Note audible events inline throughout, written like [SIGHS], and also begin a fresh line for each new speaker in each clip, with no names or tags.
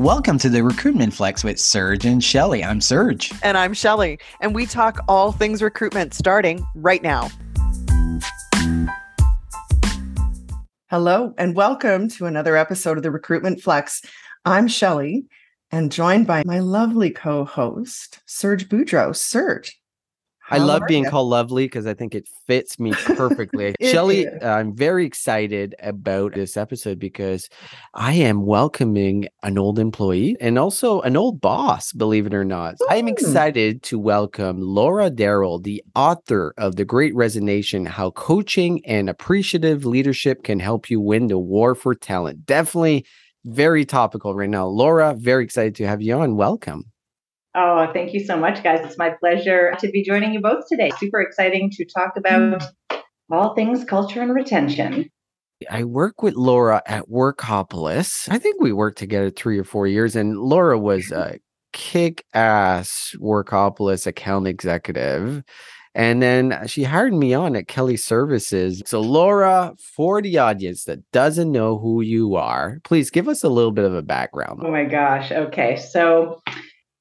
Welcome to the Recruitment Flex with Serge and Shelly. I'm Serge.
And I'm Shelly. And we talk all things recruitment starting right now. Hello, and welcome to another episode of the Recruitment Flex. I'm Shelly and joined by my lovely co host, Serge Boudreau. Serge,
I love being you? called lovely because I think it fits me perfectly. [LAUGHS] Shelly, I'm very excited about this episode because I am welcoming an old employee and also an old boss, believe it or not. Ooh. I'm excited to welcome Laura Darrell, the author of The Great Resignation How Coaching and Appreciative Leadership Can Help You Win the War for Talent. Definitely very topical right now. Laura, very excited to have you on. Welcome.
Oh, thank you so much, guys. It's my pleasure to be joining you both today. Super exciting to talk about mm. all things culture and retention.
I work with Laura at Workopolis. I think we worked together three or four years, and Laura was a kick ass Workopolis account executive. And then she hired me on at Kelly Services. So, Laura, for the audience that doesn't know who you are, please give us a little bit of a background.
Oh my gosh. Okay. So,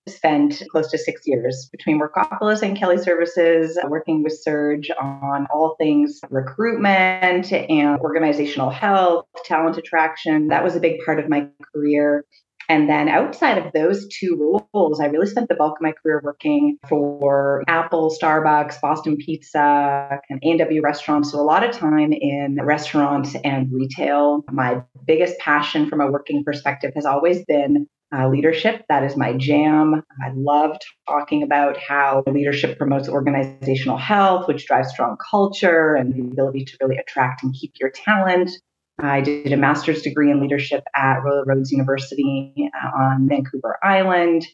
spent close to six years between Workopolis and Kelly Services, working with Serge on all things recruitment and organizational health, talent attraction. That was a big part of my career. And then outside of those two roles, I really spent the bulk of my career working for Apple, Starbucks, Boston Pizza, and A&W restaurants. So a lot of time in restaurants and retail. My biggest passion from a working perspective has always been uh, leadership. That is my jam. I love talking about how leadership promotes organizational health, which drives strong culture and the ability to really attract and keep your talent. I did a master's degree in leadership at Royal Roads University uh, on Vancouver Island.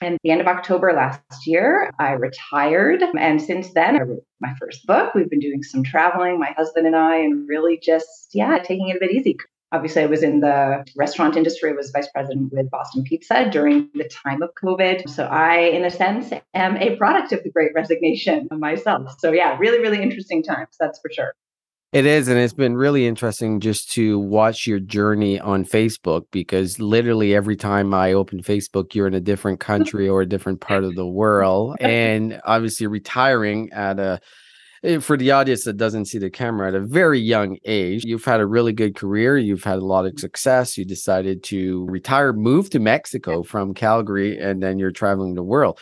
And the end of October last year, I retired. And since then, I wrote my first book. We've been doing some traveling, my husband and I, and really just, yeah, taking it a bit easy. Obviously, I was in the restaurant industry. I was vice president with Boston Pizza during the time of COVID. So I, in a sense, am a product of the great resignation myself. So yeah, really, really interesting times. That's for sure.
It is. And it's been really interesting just to watch your journey on Facebook because literally every time I open Facebook, you're in a different country or a different part of the world. [LAUGHS] And obviously, retiring at a Eh, for the audience that doesn't see the camera at a very young age you've had a really good career you've had a lot of success you decided to retire move to mexico from calgary and then you're traveling the world.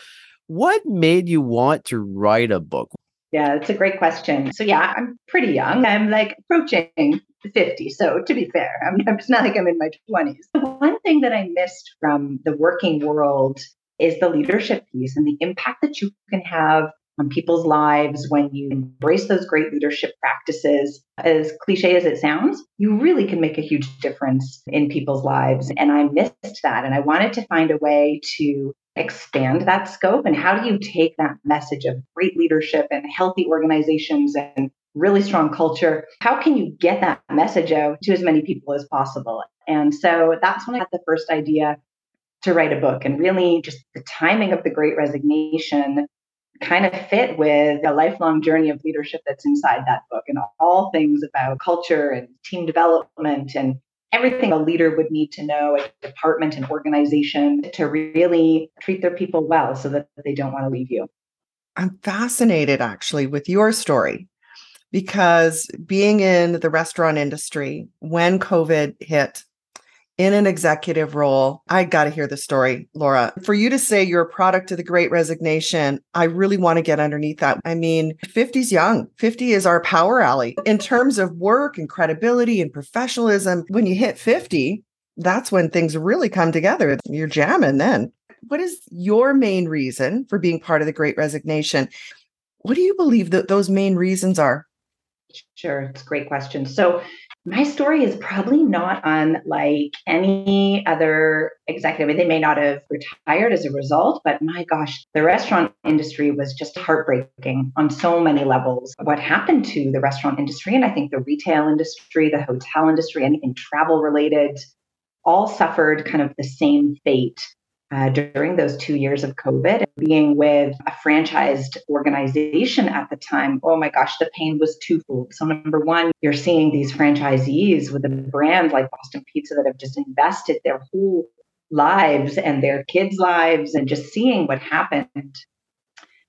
What made you want to write a book?
Yeah it's a great question. So yeah i'm pretty young. I'm like approaching 50 so to be fair I'm, [LAUGHS] it's not like i'm in my 20s the one thing that i missed from the working world is the leadership piece and the impact that you can have on people's lives, when you embrace those great leadership practices, as cliche as it sounds, you really can make a huge difference in people's lives. And I missed that. And I wanted to find a way to expand that scope. And how do you take that message of great leadership and healthy organizations and really strong culture? How can you get that message out to as many people as possible? And so that's when I had the first idea to write a book and really just the timing of the great resignation kind of fit with a lifelong journey of leadership that's inside that book and all things about culture and team development and everything a leader would need to know a department and organization to really treat their people well so that they don't want to leave you.
I'm fascinated actually with your story because being in the restaurant industry when COVID hit in an executive role. I got to hear the story, Laura. For you to say you're a product of the great resignation, I really want to get underneath that. I mean, 50's young. 50 is our power alley in terms of work and credibility and professionalism. When you hit 50, that's when things really come together. You're jamming then. What is your main reason for being part of the great resignation? What do you believe that those main reasons are?
Sure, it's a great question. So, my story is probably not unlike any other executive. They may not have retired as a result, but my gosh, the restaurant industry was just heartbreaking on so many levels. What happened to the restaurant industry, and I think the retail industry, the hotel industry, anything travel related, all suffered kind of the same fate uh, during those two years of COVID, being with a franchised organization at the time, oh my gosh, the pain was twofold. So, number one, you're seeing these franchisees with a brand like Boston Pizza that have just invested their whole lives and their kids' lives and just seeing what happened.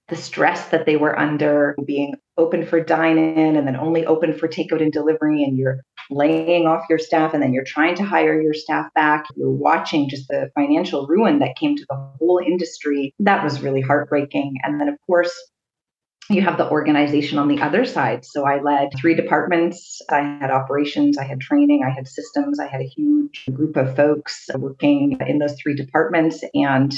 The stress that they were under being open for dine in and then only open for takeout and delivery, and you're laying off your staff and then you're trying to hire your staff back. You're watching just the financial ruin that came to the whole industry. That was really heartbreaking. And then, of course, you have the organization on the other side. So I led three departments. I had operations, I had training, I had systems, I had a huge group of folks working in those three departments. And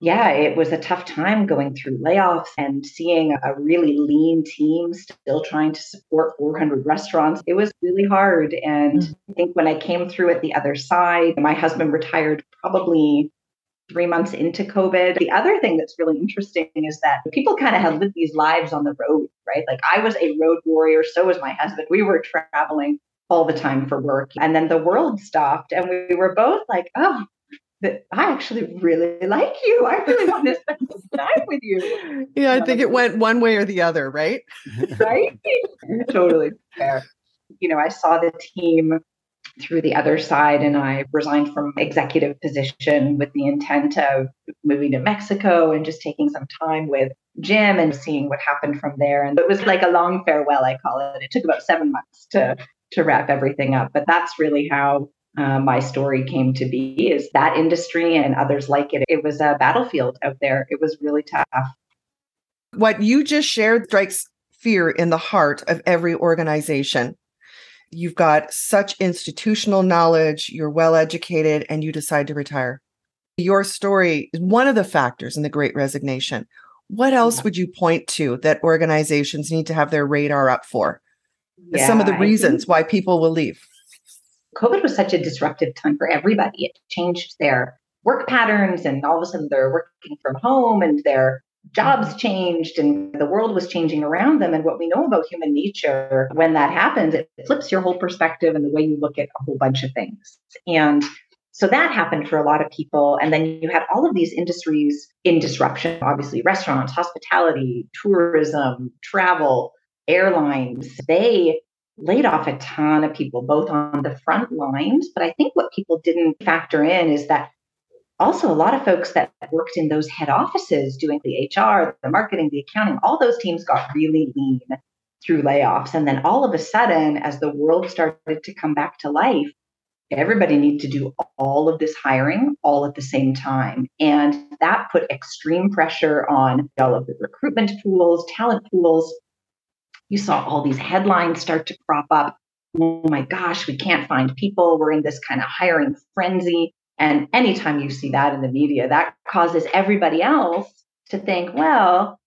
yeah, it was a tough time going through layoffs and seeing a really lean team still trying to support 400 restaurants. It was really hard. And mm-hmm. I think when I came through at the other side, my husband retired probably three months into COVID. The other thing that's really interesting is that people kind of have lived these lives on the road, right? Like I was a road warrior, so was my husband. We were traveling all the time for work. And then the world stopped, and we were both like, oh, that I actually really like you. I really want to spend some time with you.
Yeah, I think it went one way or the other, right?
right? [LAUGHS] totally fair. You know, I saw the team through the other side and I resigned from executive position with the intent of moving to Mexico and just taking some time with Jim and seeing what happened from there. And it was like a long farewell, I call it. It took about seven months to to wrap everything up. But that's really how uh, my story came to be is that industry and others like it. It was a battlefield out there. It was really tough.
What you just shared strikes fear in the heart of every organization you've got such institutional knowledge, you're well educated, and you decide to retire. Your story is one of the factors in the great resignation. What else yeah. would you point to that organizations need to have their radar up for? Yeah, Some of the reasons why people will leave.
COVID was such a disruptive time for everybody. It changed their work patterns, and all of a sudden they're working from home and they're jobs changed and the world was changing around them. And what we know about human nature, when that happens, it flips your whole perspective and the way you look at a whole bunch of things. And so that happened for a lot of people. And then you had all of these industries in disruption obviously, restaurants, hospitality, tourism, travel, airlines. They laid off a ton of people, both on the front lines. But I think what people didn't factor in is that also a lot of folks that worked in those head offices doing the HR, the marketing, the accounting, all those teams got really lean through layoffs. And then all of a sudden, as the world started to come back to life, everybody needed to do all of this hiring all at the same time. And that put extreme pressure on all of the recruitment pools, talent pools. You saw all these headlines start to crop up. Oh my gosh, we can't find people. We're in this kind of hiring frenzy. And anytime you see that in the media, that causes everybody else to think, well,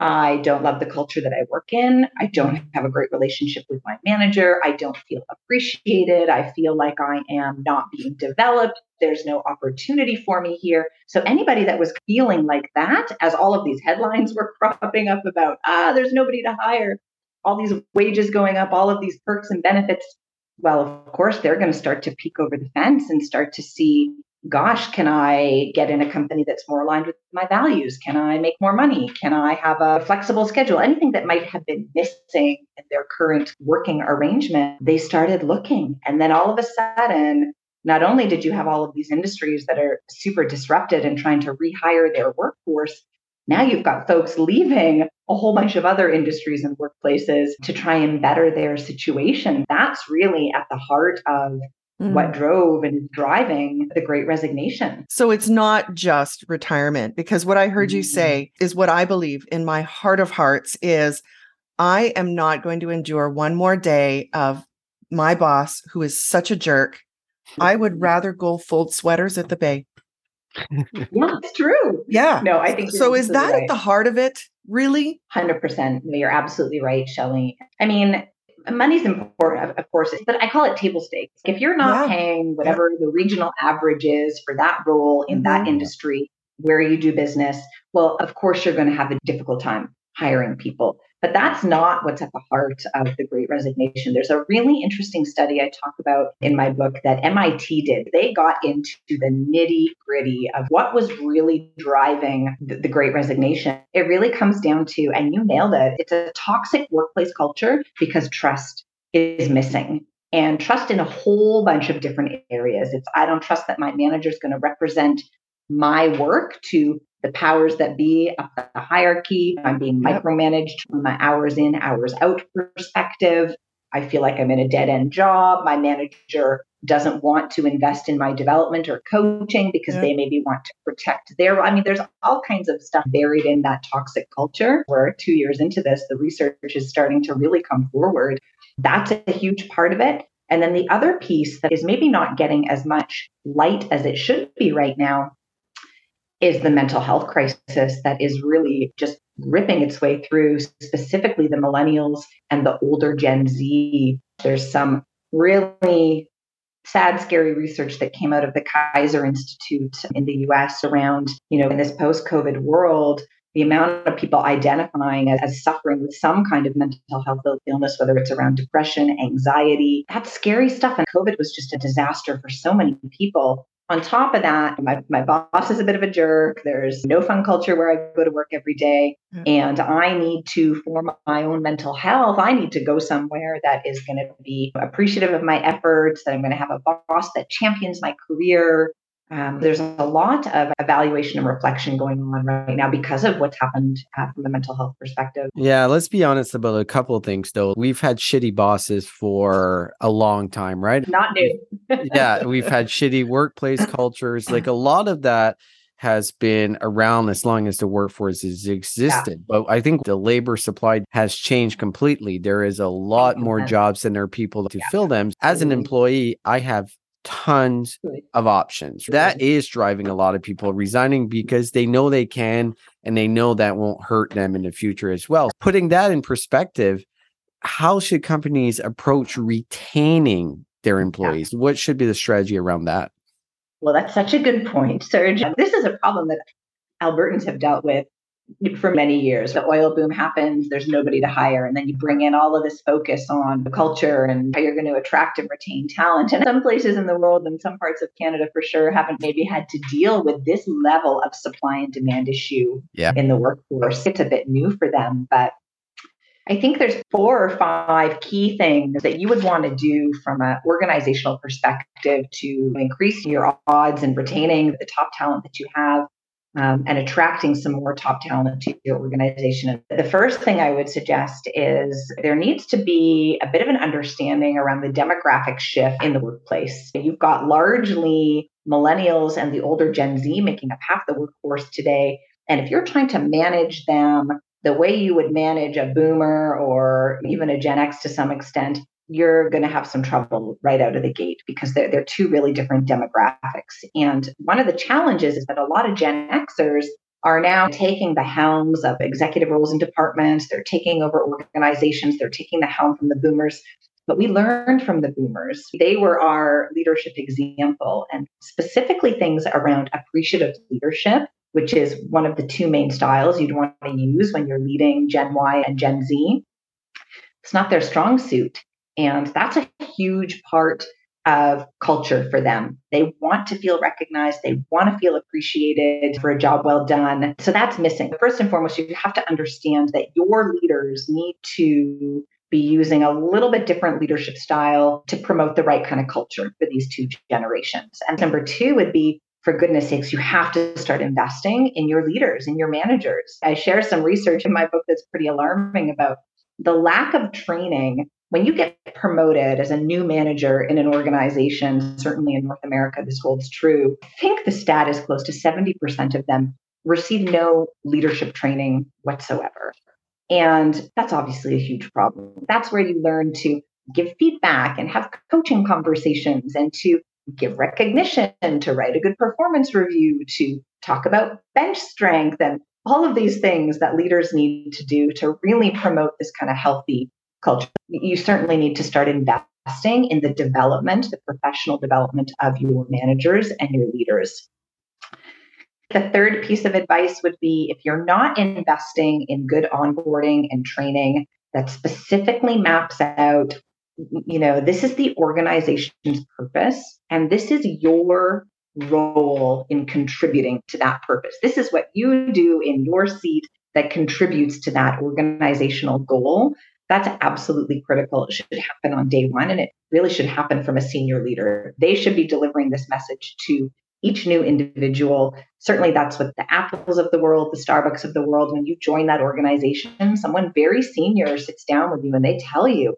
I don't love the culture that I work in. I don't have a great relationship with my manager. I don't feel appreciated. I feel like I am not being developed. There's no opportunity for me here. So, anybody that was feeling like that, as all of these headlines were [LAUGHS] cropping up about, ah, there's nobody to hire, all these wages going up, all of these perks and benefits, well, of course, they're going to start to peek over the fence and start to see, gosh, can I get in a company that's more aligned with my values? Can I make more money? Can I have a flexible schedule? Anything that might have been missing in their current working arrangement, they started looking. And then all of a sudden, not only did you have all of these industries that are super disrupted and trying to rehire their workforce, now you've got folks leaving a whole bunch of other industries and workplaces to try and better their situation. That's really at the heart of mm. what drove and is driving the great resignation.
So it's not just retirement, because what I heard mm. you say is what I believe in my heart of hearts is I am not going to endure one more day of my boss who is such a jerk. I would rather go fold sweaters at the bay
yeah, it's true.
Yeah.
No, I think
so. Is that right. at the heart of it? Really?
100%. No, you're absolutely right, Shelly. I mean, money's important, of course, but I call it table stakes. If you're not yeah. paying whatever yeah. the regional average is for that role in mm-hmm. that industry where you do business, well, of course, you're going to have a difficult time hiring people. But that's not what's at the heart of the great resignation. There's a really interesting study I talk about in my book that MIT did. They got into the nitty gritty of what was really driving the, the great resignation. It really comes down to, and you nailed it, it's a toxic workplace culture because trust is missing. and trust in a whole bunch of different areas. It's I don't trust that my manager is going to represent my work to the powers that be up the hierarchy. I'm being yep. micromanaged from my hours in, hours out perspective. I feel like I'm in a dead end job. My manager doesn't want to invest in my development or coaching because yep. they maybe want to protect their. I mean, there's all kinds of stuff buried in that toxic culture We're two years into this, the research is starting to really come forward. That's a huge part of it. And then the other piece that is maybe not getting as much light as it should be right now is the mental health crisis that is really just ripping its way through specifically the millennials and the older Gen Z. There's some really sad, scary research that came out of the Kaiser Institute in the US around, you know, in this post COVID world, the amount of people identifying as, as, suffering with some kind of mental health illness, whether it's around depression, anxiety, that's scary stuff. And COVID was just a disaster for so many people. On top of that, my, my boss is a bit of a jerk. There's no fun culture where I go to work every day. Mm-hmm. And I need to, for my own mental health, I need to go somewhere that is going to be appreciative of my efforts, that I'm going to have a boss that champions my career, um, there's a lot of evaluation and reflection going on right now because of what's happened uh, from a mental health perspective.
Yeah, let's be honest about a couple of things, though. We've had shitty bosses for a long time, right?
Not new.
yeah, we've had shitty workplace cultures. Like a lot of that has been around as long as the workforce has existed. Yeah. But I think the labor supply has changed completely. There is a lot more jobs than there are people to yeah. fill them. As an employee, I have tons of options. That is driving a lot of people resigning because they know they can and they know that won't hurt them in the future as well. Putting that in perspective, how should companies approach retaining their employees? What should be the strategy around that?
Well, that's such a good point, Serge. This is a problem that Albertans have dealt with for many years. The oil boom happens, there's nobody to hire. And then you bring in all of this focus on the culture and how you're going to attract and retain talent. And some places in the world and some parts of Canada for sure haven't maybe had to deal with this level of supply and demand issue yeah. in the workforce. It's a bit new for them, but I think there's four or five key things that you would want to do from an organizational perspective to increase your odds in retaining the top talent that you have um, and attracting some more top talent to your organization. The first thing I would suggest is there needs to be a bit of an understanding around the demographic shift in the workplace. You've got largely millennials and the older Gen Z making up half the workforce today. And if you're trying to manage them the way you would manage a boomer or even a Gen X to some extent, you're going to have some trouble right out of the gate because they're, they're two really different demographics. And one of the challenges is that a lot of Gen Xers are now taking the helms of executive roles in departments, they're taking over organizations, they're taking the helm from the boomers. But we learned from the boomers. They were our leadership example, and specifically things around appreciative leadership, which is one of the two main styles you'd want to use when you're leading Gen Y and Gen Z. It's not their strong suit. And that's a huge part of culture for them. They want to feel recognized, they want to feel appreciated for a job well done. So that's missing. First and foremost, you have to understand that your leaders need to be using a little bit different leadership style to promote the right kind of culture for these two generations. And number two would be for goodness sakes, you have to start investing in your leaders, in your managers. I share some research in my book that's pretty alarming about the lack of training when you get promoted as a new manager in an organization, certainly in North America, this holds true. I think the stat is close to 70% of them receive no leadership training whatsoever. And that's obviously a huge problem. That's where you learn to give feedback and have coaching conversations and to give recognition, and to write a good performance review, to talk about bench strength and all of these things that leaders need to do to really promote this kind of healthy culture. You certainly need to start investing in the development, the professional development of your managers and your leaders. The third piece of advice would be if you're not investing in good onboarding and training that specifically maps out, you know, this is the organization's purpose and this is your role in contributing to that purpose. This is what you do in your seat that contributes to that organizational goal That's absolutely critical. It should happen on day one, and it really should happen from a senior leader. They should be delivering this message to each new individual. Certainly, that's what the Apples of the world, the Starbucks of the world, when you join that organization, someone very senior sits down with you and they tell you,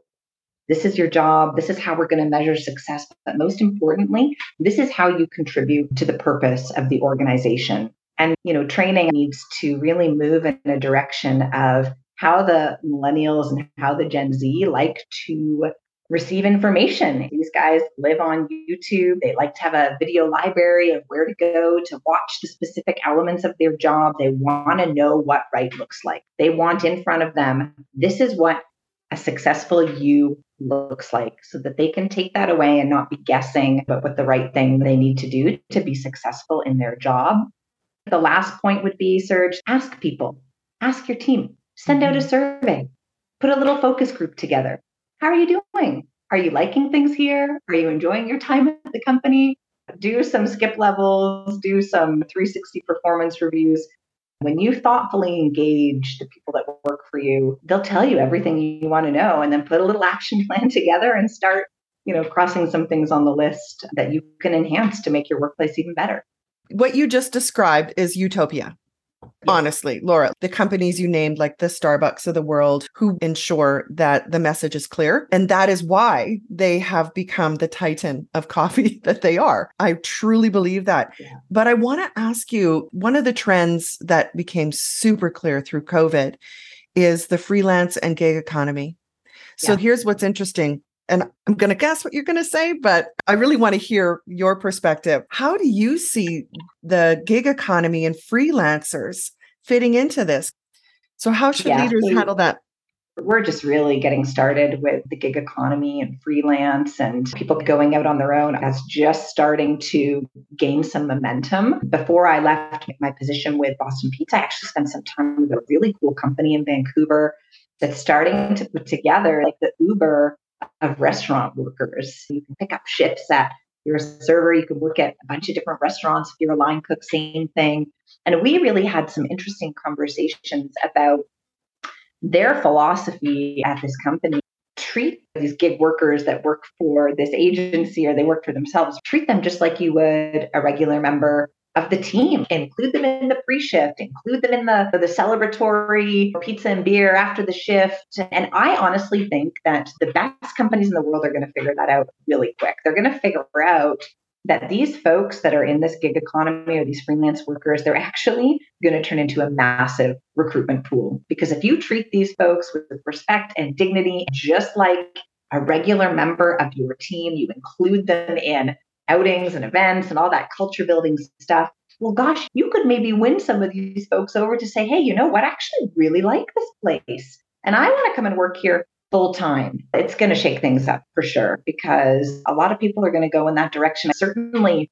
this is your job. This is how we're going to measure success. But most importantly, this is how you contribute to the purpose of the organization. And, you know, training needs to really move in a direction of how the millennials and how the Gen Z like to receive information. These guys live on YouTube. They like to have a video library of where to go to watch the specific elements of their job. They want to know what right looks like. They want in front of them, this is what a successful you looks like so that they can take that away and not be guessing about what the right thing they need to do to be successful in their job. The last point would be Serge, ask people, ask your team, send out a survey, put a little focus group together. How are you doing? Are you liking things here? Are you enjoying your time at the company? Do some skip levels, do some 360 performance reviews. When you thoughtfully engage the people that work for you, they'll tell you everything you want to know and then put a little [LAUGHS] action plan together and start, you know, crossing some things on the list that you can enhance to make your workplace even better.
What you just described is utopia. Honestly, Laura, the companies you named, like the Starbucks of the world, who ensure that the message is clear. And that is why they have become the titan of coffee [LAUGHS] that they are. I truly believe that. Yeah. But I want to ask you one of the trends that became super clear through COVID is the freelance and gig economy. So yeah. here's what's interesting and I'm going to guess what you're going to say, but I really want to hear your perspective. How do you see the gig economy and freelancers fitting into this? So, how should yeah, leaders we, handle that?
We're just really getting started with the gig economy and freelance and people going out on their own as just starting to gain some momentum. Before I left my position with Boston Pizza, I actually spent some time with a really cool company in Vancouver that's starting to put together like the Uber of restaurant workers. You can pick up shifts at you're a server, you can work at a bunch of different restaurants. If you're a line cook, same thing. And we really had some interesting conversations about their philosophy at this company. Treat these gig workers that work for this agency or they work for themselves, treat them just like you would a regular member of the team. Include them in the pre shift, include them in the, the celebratory pizza and beer after the shift. And I honestly think that the best companies in the world are going to figure that out really quick. They're going to figure out that these folks that are in this gig economy or these freelance workers, they're actually going to turn into a massive recruitment pool. Because if you treat these folks with respect and dignity, just like a regular member of your team, you include them in outings and events and all that culture building stuff. Well, gosh, you could maybe win some of these folks over to say, hey, you know what? I actually really like this place. And I want to come and work here full time. It's going to shake things up for sure because a lot of people are going to go in that direction. Certainly,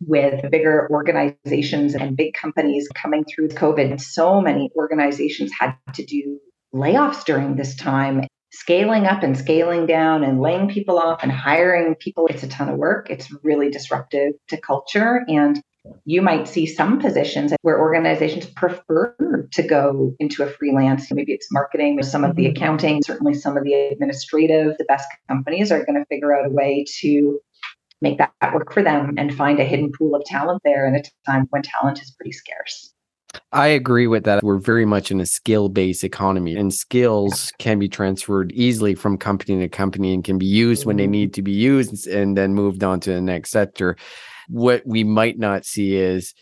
with bigger organizations and big companies coming through COVID, so many organizations had to do layoffs during this time scaling up and scaling down and laying people off and hiring people, it's a ton of work. It's really disruptive to culture. And you might see some positions where organizations prefer to go into a freelance. Maybe it's marketing, some of the mm-hmm. accounting, certainly some of the administrative. The best companies are going to figure out a way to make that work for them and find a hidden pool of talent there in a time when talent is pretty scarce.
I agree with that. We're very much in a skill based economy, and skills can be transferred easily from company to company and can be used when they mm-hmm. need to be used and then moved on to the next sector. What we might not see is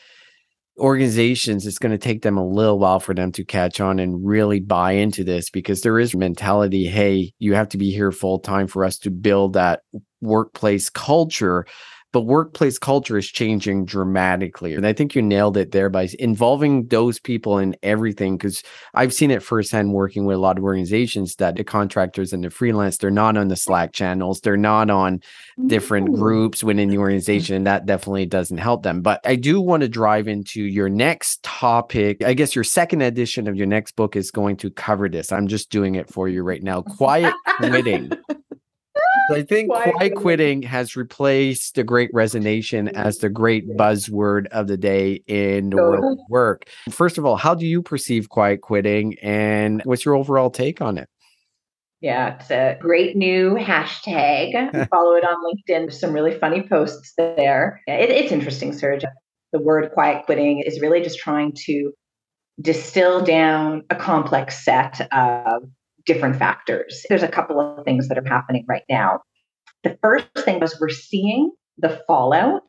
organizations, it's going to take them a little while for them to catch on and really buy into this because there is mentality hey, you have to be here full time for us to build that workplace culture but workplace culture is changing dramatically. And I think you nailed it there by involving those people in everything. Because I've seen it firsthand working with a lot of organizations that the contractors and the freelance, they're not on the Slack channels, they're not on different groups within the mm-hmm. organization. And that definitely doesn't help them. But I do want to drive into your next topic. I guess your second edition of your next book is going to cover this. I'm just doing it for you right now. [LAUGHS] Quiet quitting. I think quiet quitting has replaced the great resignation as the great buzzword of the day in the world of work. First of all, how do you perceive quiet quitting and what's your overall take on it?
Yeah, it's a great new hashtag. [LAUGHS] Follow it on LinkedIn. There's some really funny posts there. It, it's interesting, Serge. The word quiet quitting is really just trying to distill down a complex set of different factors. There's a couple of things that are happening right now. The first thing was we're seeing the fallout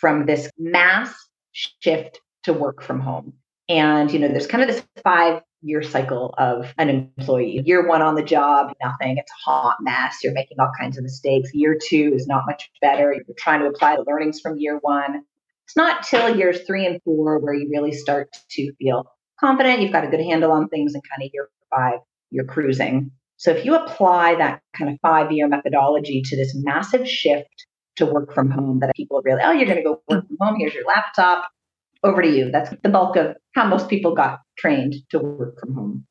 from this mass shift to work from home. And, you know, there's kind of this five year cycle of an employee. Year one on the job, nothing. It's a hot mess. You're making all kinds of mistakes. Year two is not much better. You're trying to apply the learnings from year one. It's not till years three and four where you really start to feel confident. You've got a good handle on things, and kind of year five, you're cruising. So if you apply that kind of five year methodology to this massive shift to work from home that people really, oh, you're going to go work from home. Here's your laptop over to you. That's the bulk of how most people got trained to work from home.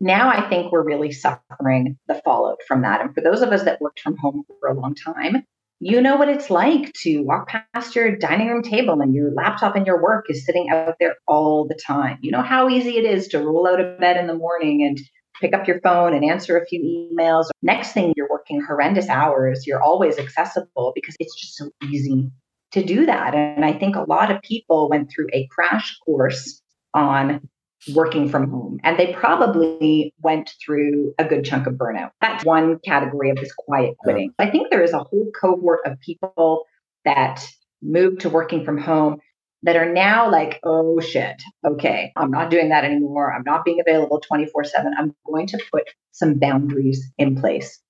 Now I think we're really suffering the fallout from that. And for those of us that worked from home for a long time, you know what it's like to walk past your dining room table and your laptop and your work is sitting out there all the time. You know how easy it is to roll out of bed in the morning and pick up your phone and answer a few emails. Next thing, you're working horrendous hours. You're always accessible because it's just so easy to do that. And I think a lot of people went through a crash course on working from home and they probably went through a good chunk of burnout. That's one category of this quiet quitting. I think there is a whole cohort of people that moved to working from home that are now like, oh shit, okay, I'm not doing that anymore. I'm not being available 24 7. I'm going to put some boundaries in place.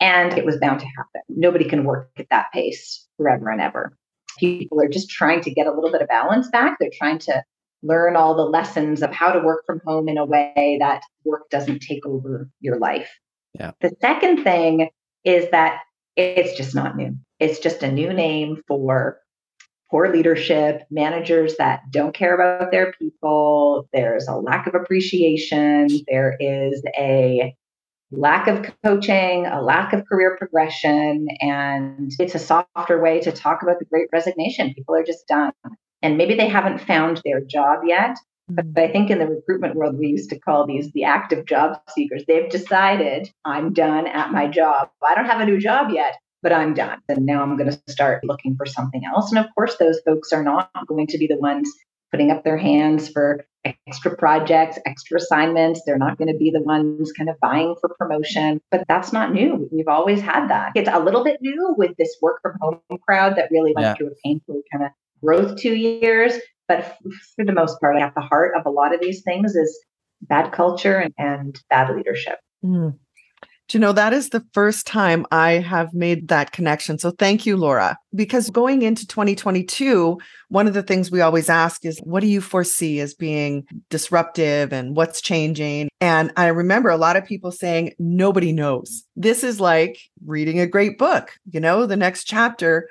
And it was bound to happen. Nobody can work at that pace forever and ever people are just trying to get a little bit of balance back. They're trying to learn all the lessons of how to work from home in a way that work doesn't take over your life.
Yeah.
The second thing is that it's just not new. It's just a new name for poor leadership, managers that don't care about their people. There's a lack of appreciation. There is a lack of coaching, a lack of career progression, and it's a softer way to talk about the great resignation. People are just done. And maybe they haven't found their job yet. But mm. I think in the recruitment world, we used to call these the active job seekers. They've decided I'm done at my job. I don't have a new job yet, but I'm done. And now I'm going to start looking for something else. And of course, those folks are not going to be the ones putting up their hands for extra projects, extra assignments. They're not going to be the ones kind of vying for promotion, but that's not new. We've always had that. It's a little bit new with this work from home crowd that really went yeah. through a painful kind of growth two years. But for the most part, at the heart of a lot of these things is bad culture and, and bad leadership.
Mm. You know, that is the first time I have made that connection. So thank you, Laura. Because going into 2022, one of the things we always ask is, what do you foresee as being disruptive and what's changing? And I remember a lot of people saying, nobody knows. This is like reading a great book, you know, the next chapter.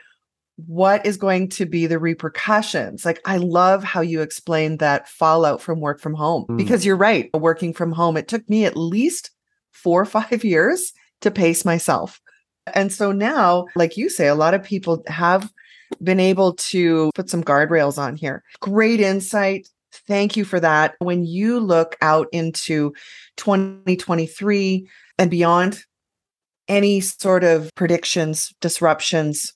What is going to be the repercussions? Like, I love how you explained that fallout from work from home mm. because you're right. Working from home, it took me at least four or five [LAUGHS] years to pace myself. And so now, like you say, a lot of people have been able to put some guardrails on here. Great insight. Thank you for that. When you look out into 2023 and beyond, any sort of predictions, disruptions,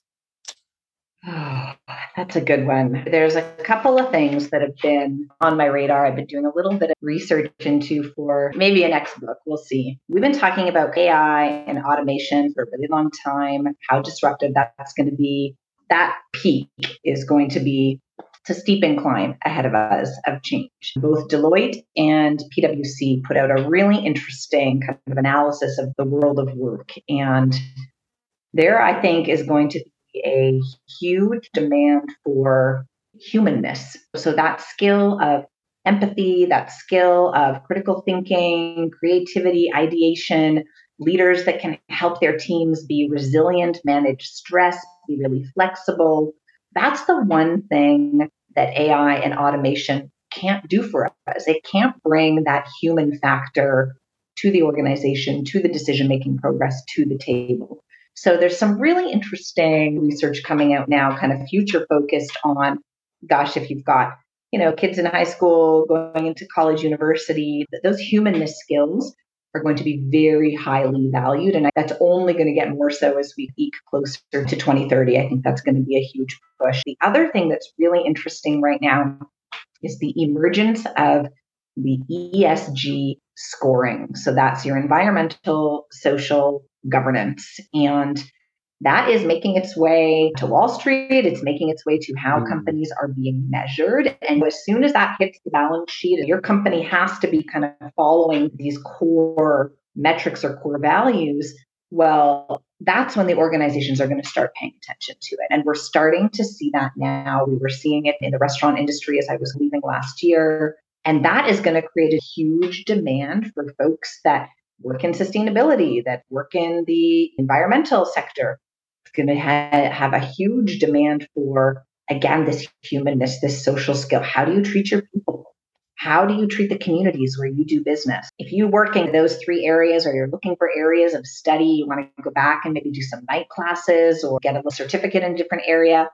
[SIGHS]
That's a good one. There's a couple of things that have been on my radar. I've been doing a little bit of research into for maybe a next book. We'll see. We've been talking about AI and automation for a really long time, how disruptive that's going to be. That peak is going to be a steep incline ahead of us of change. Both Deloitte and PwC put out a really interesting kind of analysis of the world of work. And there, I think, is going to a huge demand for humanness. So that skill of empathy, that skill of critical thinking, creativity, ideation, leaders that can help their teams be resilient, manage stress, be really flexible. That's the one thing that AI and automation can't do for us. It can't bring that human factor to the organization, to the decision making progress, to the table. So there's some really interesting research coming out now, kind of future focused on, gosh, if you've got, you know, kids in high school going into college, university, those humanness skills are going to be very highly valued. And that's only going to get more so as we eke closer to 2030. I think that's going to be a huge push. The other thing that's really interesting right now is the emergence of the ESG scoring. So that's your environmental, social governance. And that is making its way to Wall Street. It's making its way to how mm. companies are being measured. And as soon as that hits the balance sheet, your company has to be kind of following these core metrics or core values. Well, that's when the organizations are going to start paying attention to it. And we're starting to see that now. We were seeing it in the restaurant industry as I was leaving last year. And that is going to create a huge demand for folks that work in sustainability, that work in the environmental sector, It's going to ha- have a huge demand for, again, this humanness, this social skill. How do you treat your people? How do you treat the communities where you do business? If you work in those three areas or you're looking for areas of study, you want to go back and maybe do some night classes or get a certificate in a different area,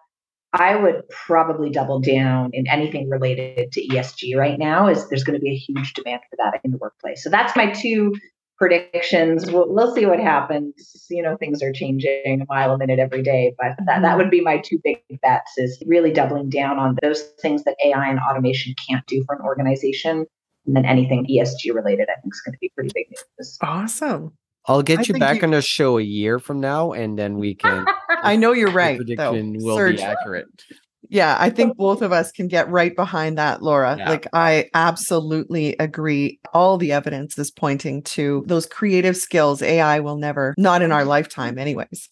I would probably double down in anything related to ESG right now is there's going to be a huge demand for that in the workplace. So that's my two predictions. We'll, we'll, see what happens. You know, things are changing a mile a minute every day, but that, that would be my two big bets is really doubling down on those things that AI and automation can't do for an organization. And then anything ESG related, I think is going to be pretty big news.
Awesome.
I'll get I you back you... on the show a year from now, and then we can. [LAUGHS]
I know you're right.
Prediction though. will Serge. be accurate
yeah, I think both of us can get right behind that, Laura. Yeah. Like, I absolutely agree. All the evidence is pointing to those creative skills AI will never, not in our lifetime, anyways.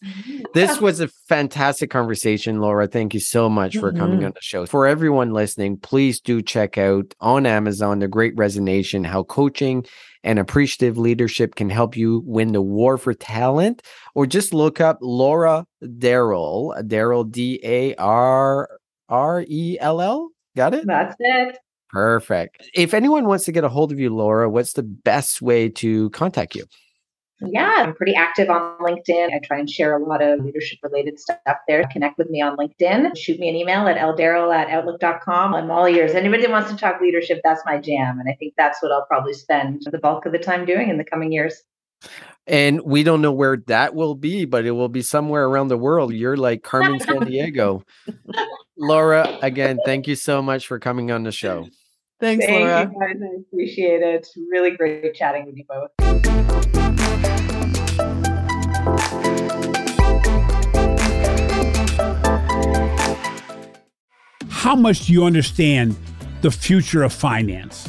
This [LAUGHS] was a fantastic conversation, Laura. Thank you so much for mm-hmm. coming on the show. For everyone listening, please do check out on Amazon The Great Resignation How Coaching and appreciative leadership can help you win the war for talent or just look up laura darrell darrell d-a-r R E L L. Got it?
That's it.
Perfect. If anyone wants to get a hold of you, Laura, what's the best way to contact you?
Yeah, I'm pretty active on LinkedIn. I try and share a lot of leadership related stuff there. Connect with me on LinkedIn. Shoot me an email at ldarrell at outlook.com. I'm all ears. Anybody that wants to talk leadership, that's my jam. And I think that's what I'll probably spend the bulk of the time doing in the coming years.
And we don't know where that will be, but it will be somewhere around the world. You're like Carmen [LAUGHS] Sandiego. Laura, again, thank you so much for coming on the show.
Thanks, thank Laura.
You guys. I appreciate it. Really great chatting with you both.
How much do you understand the future of finance?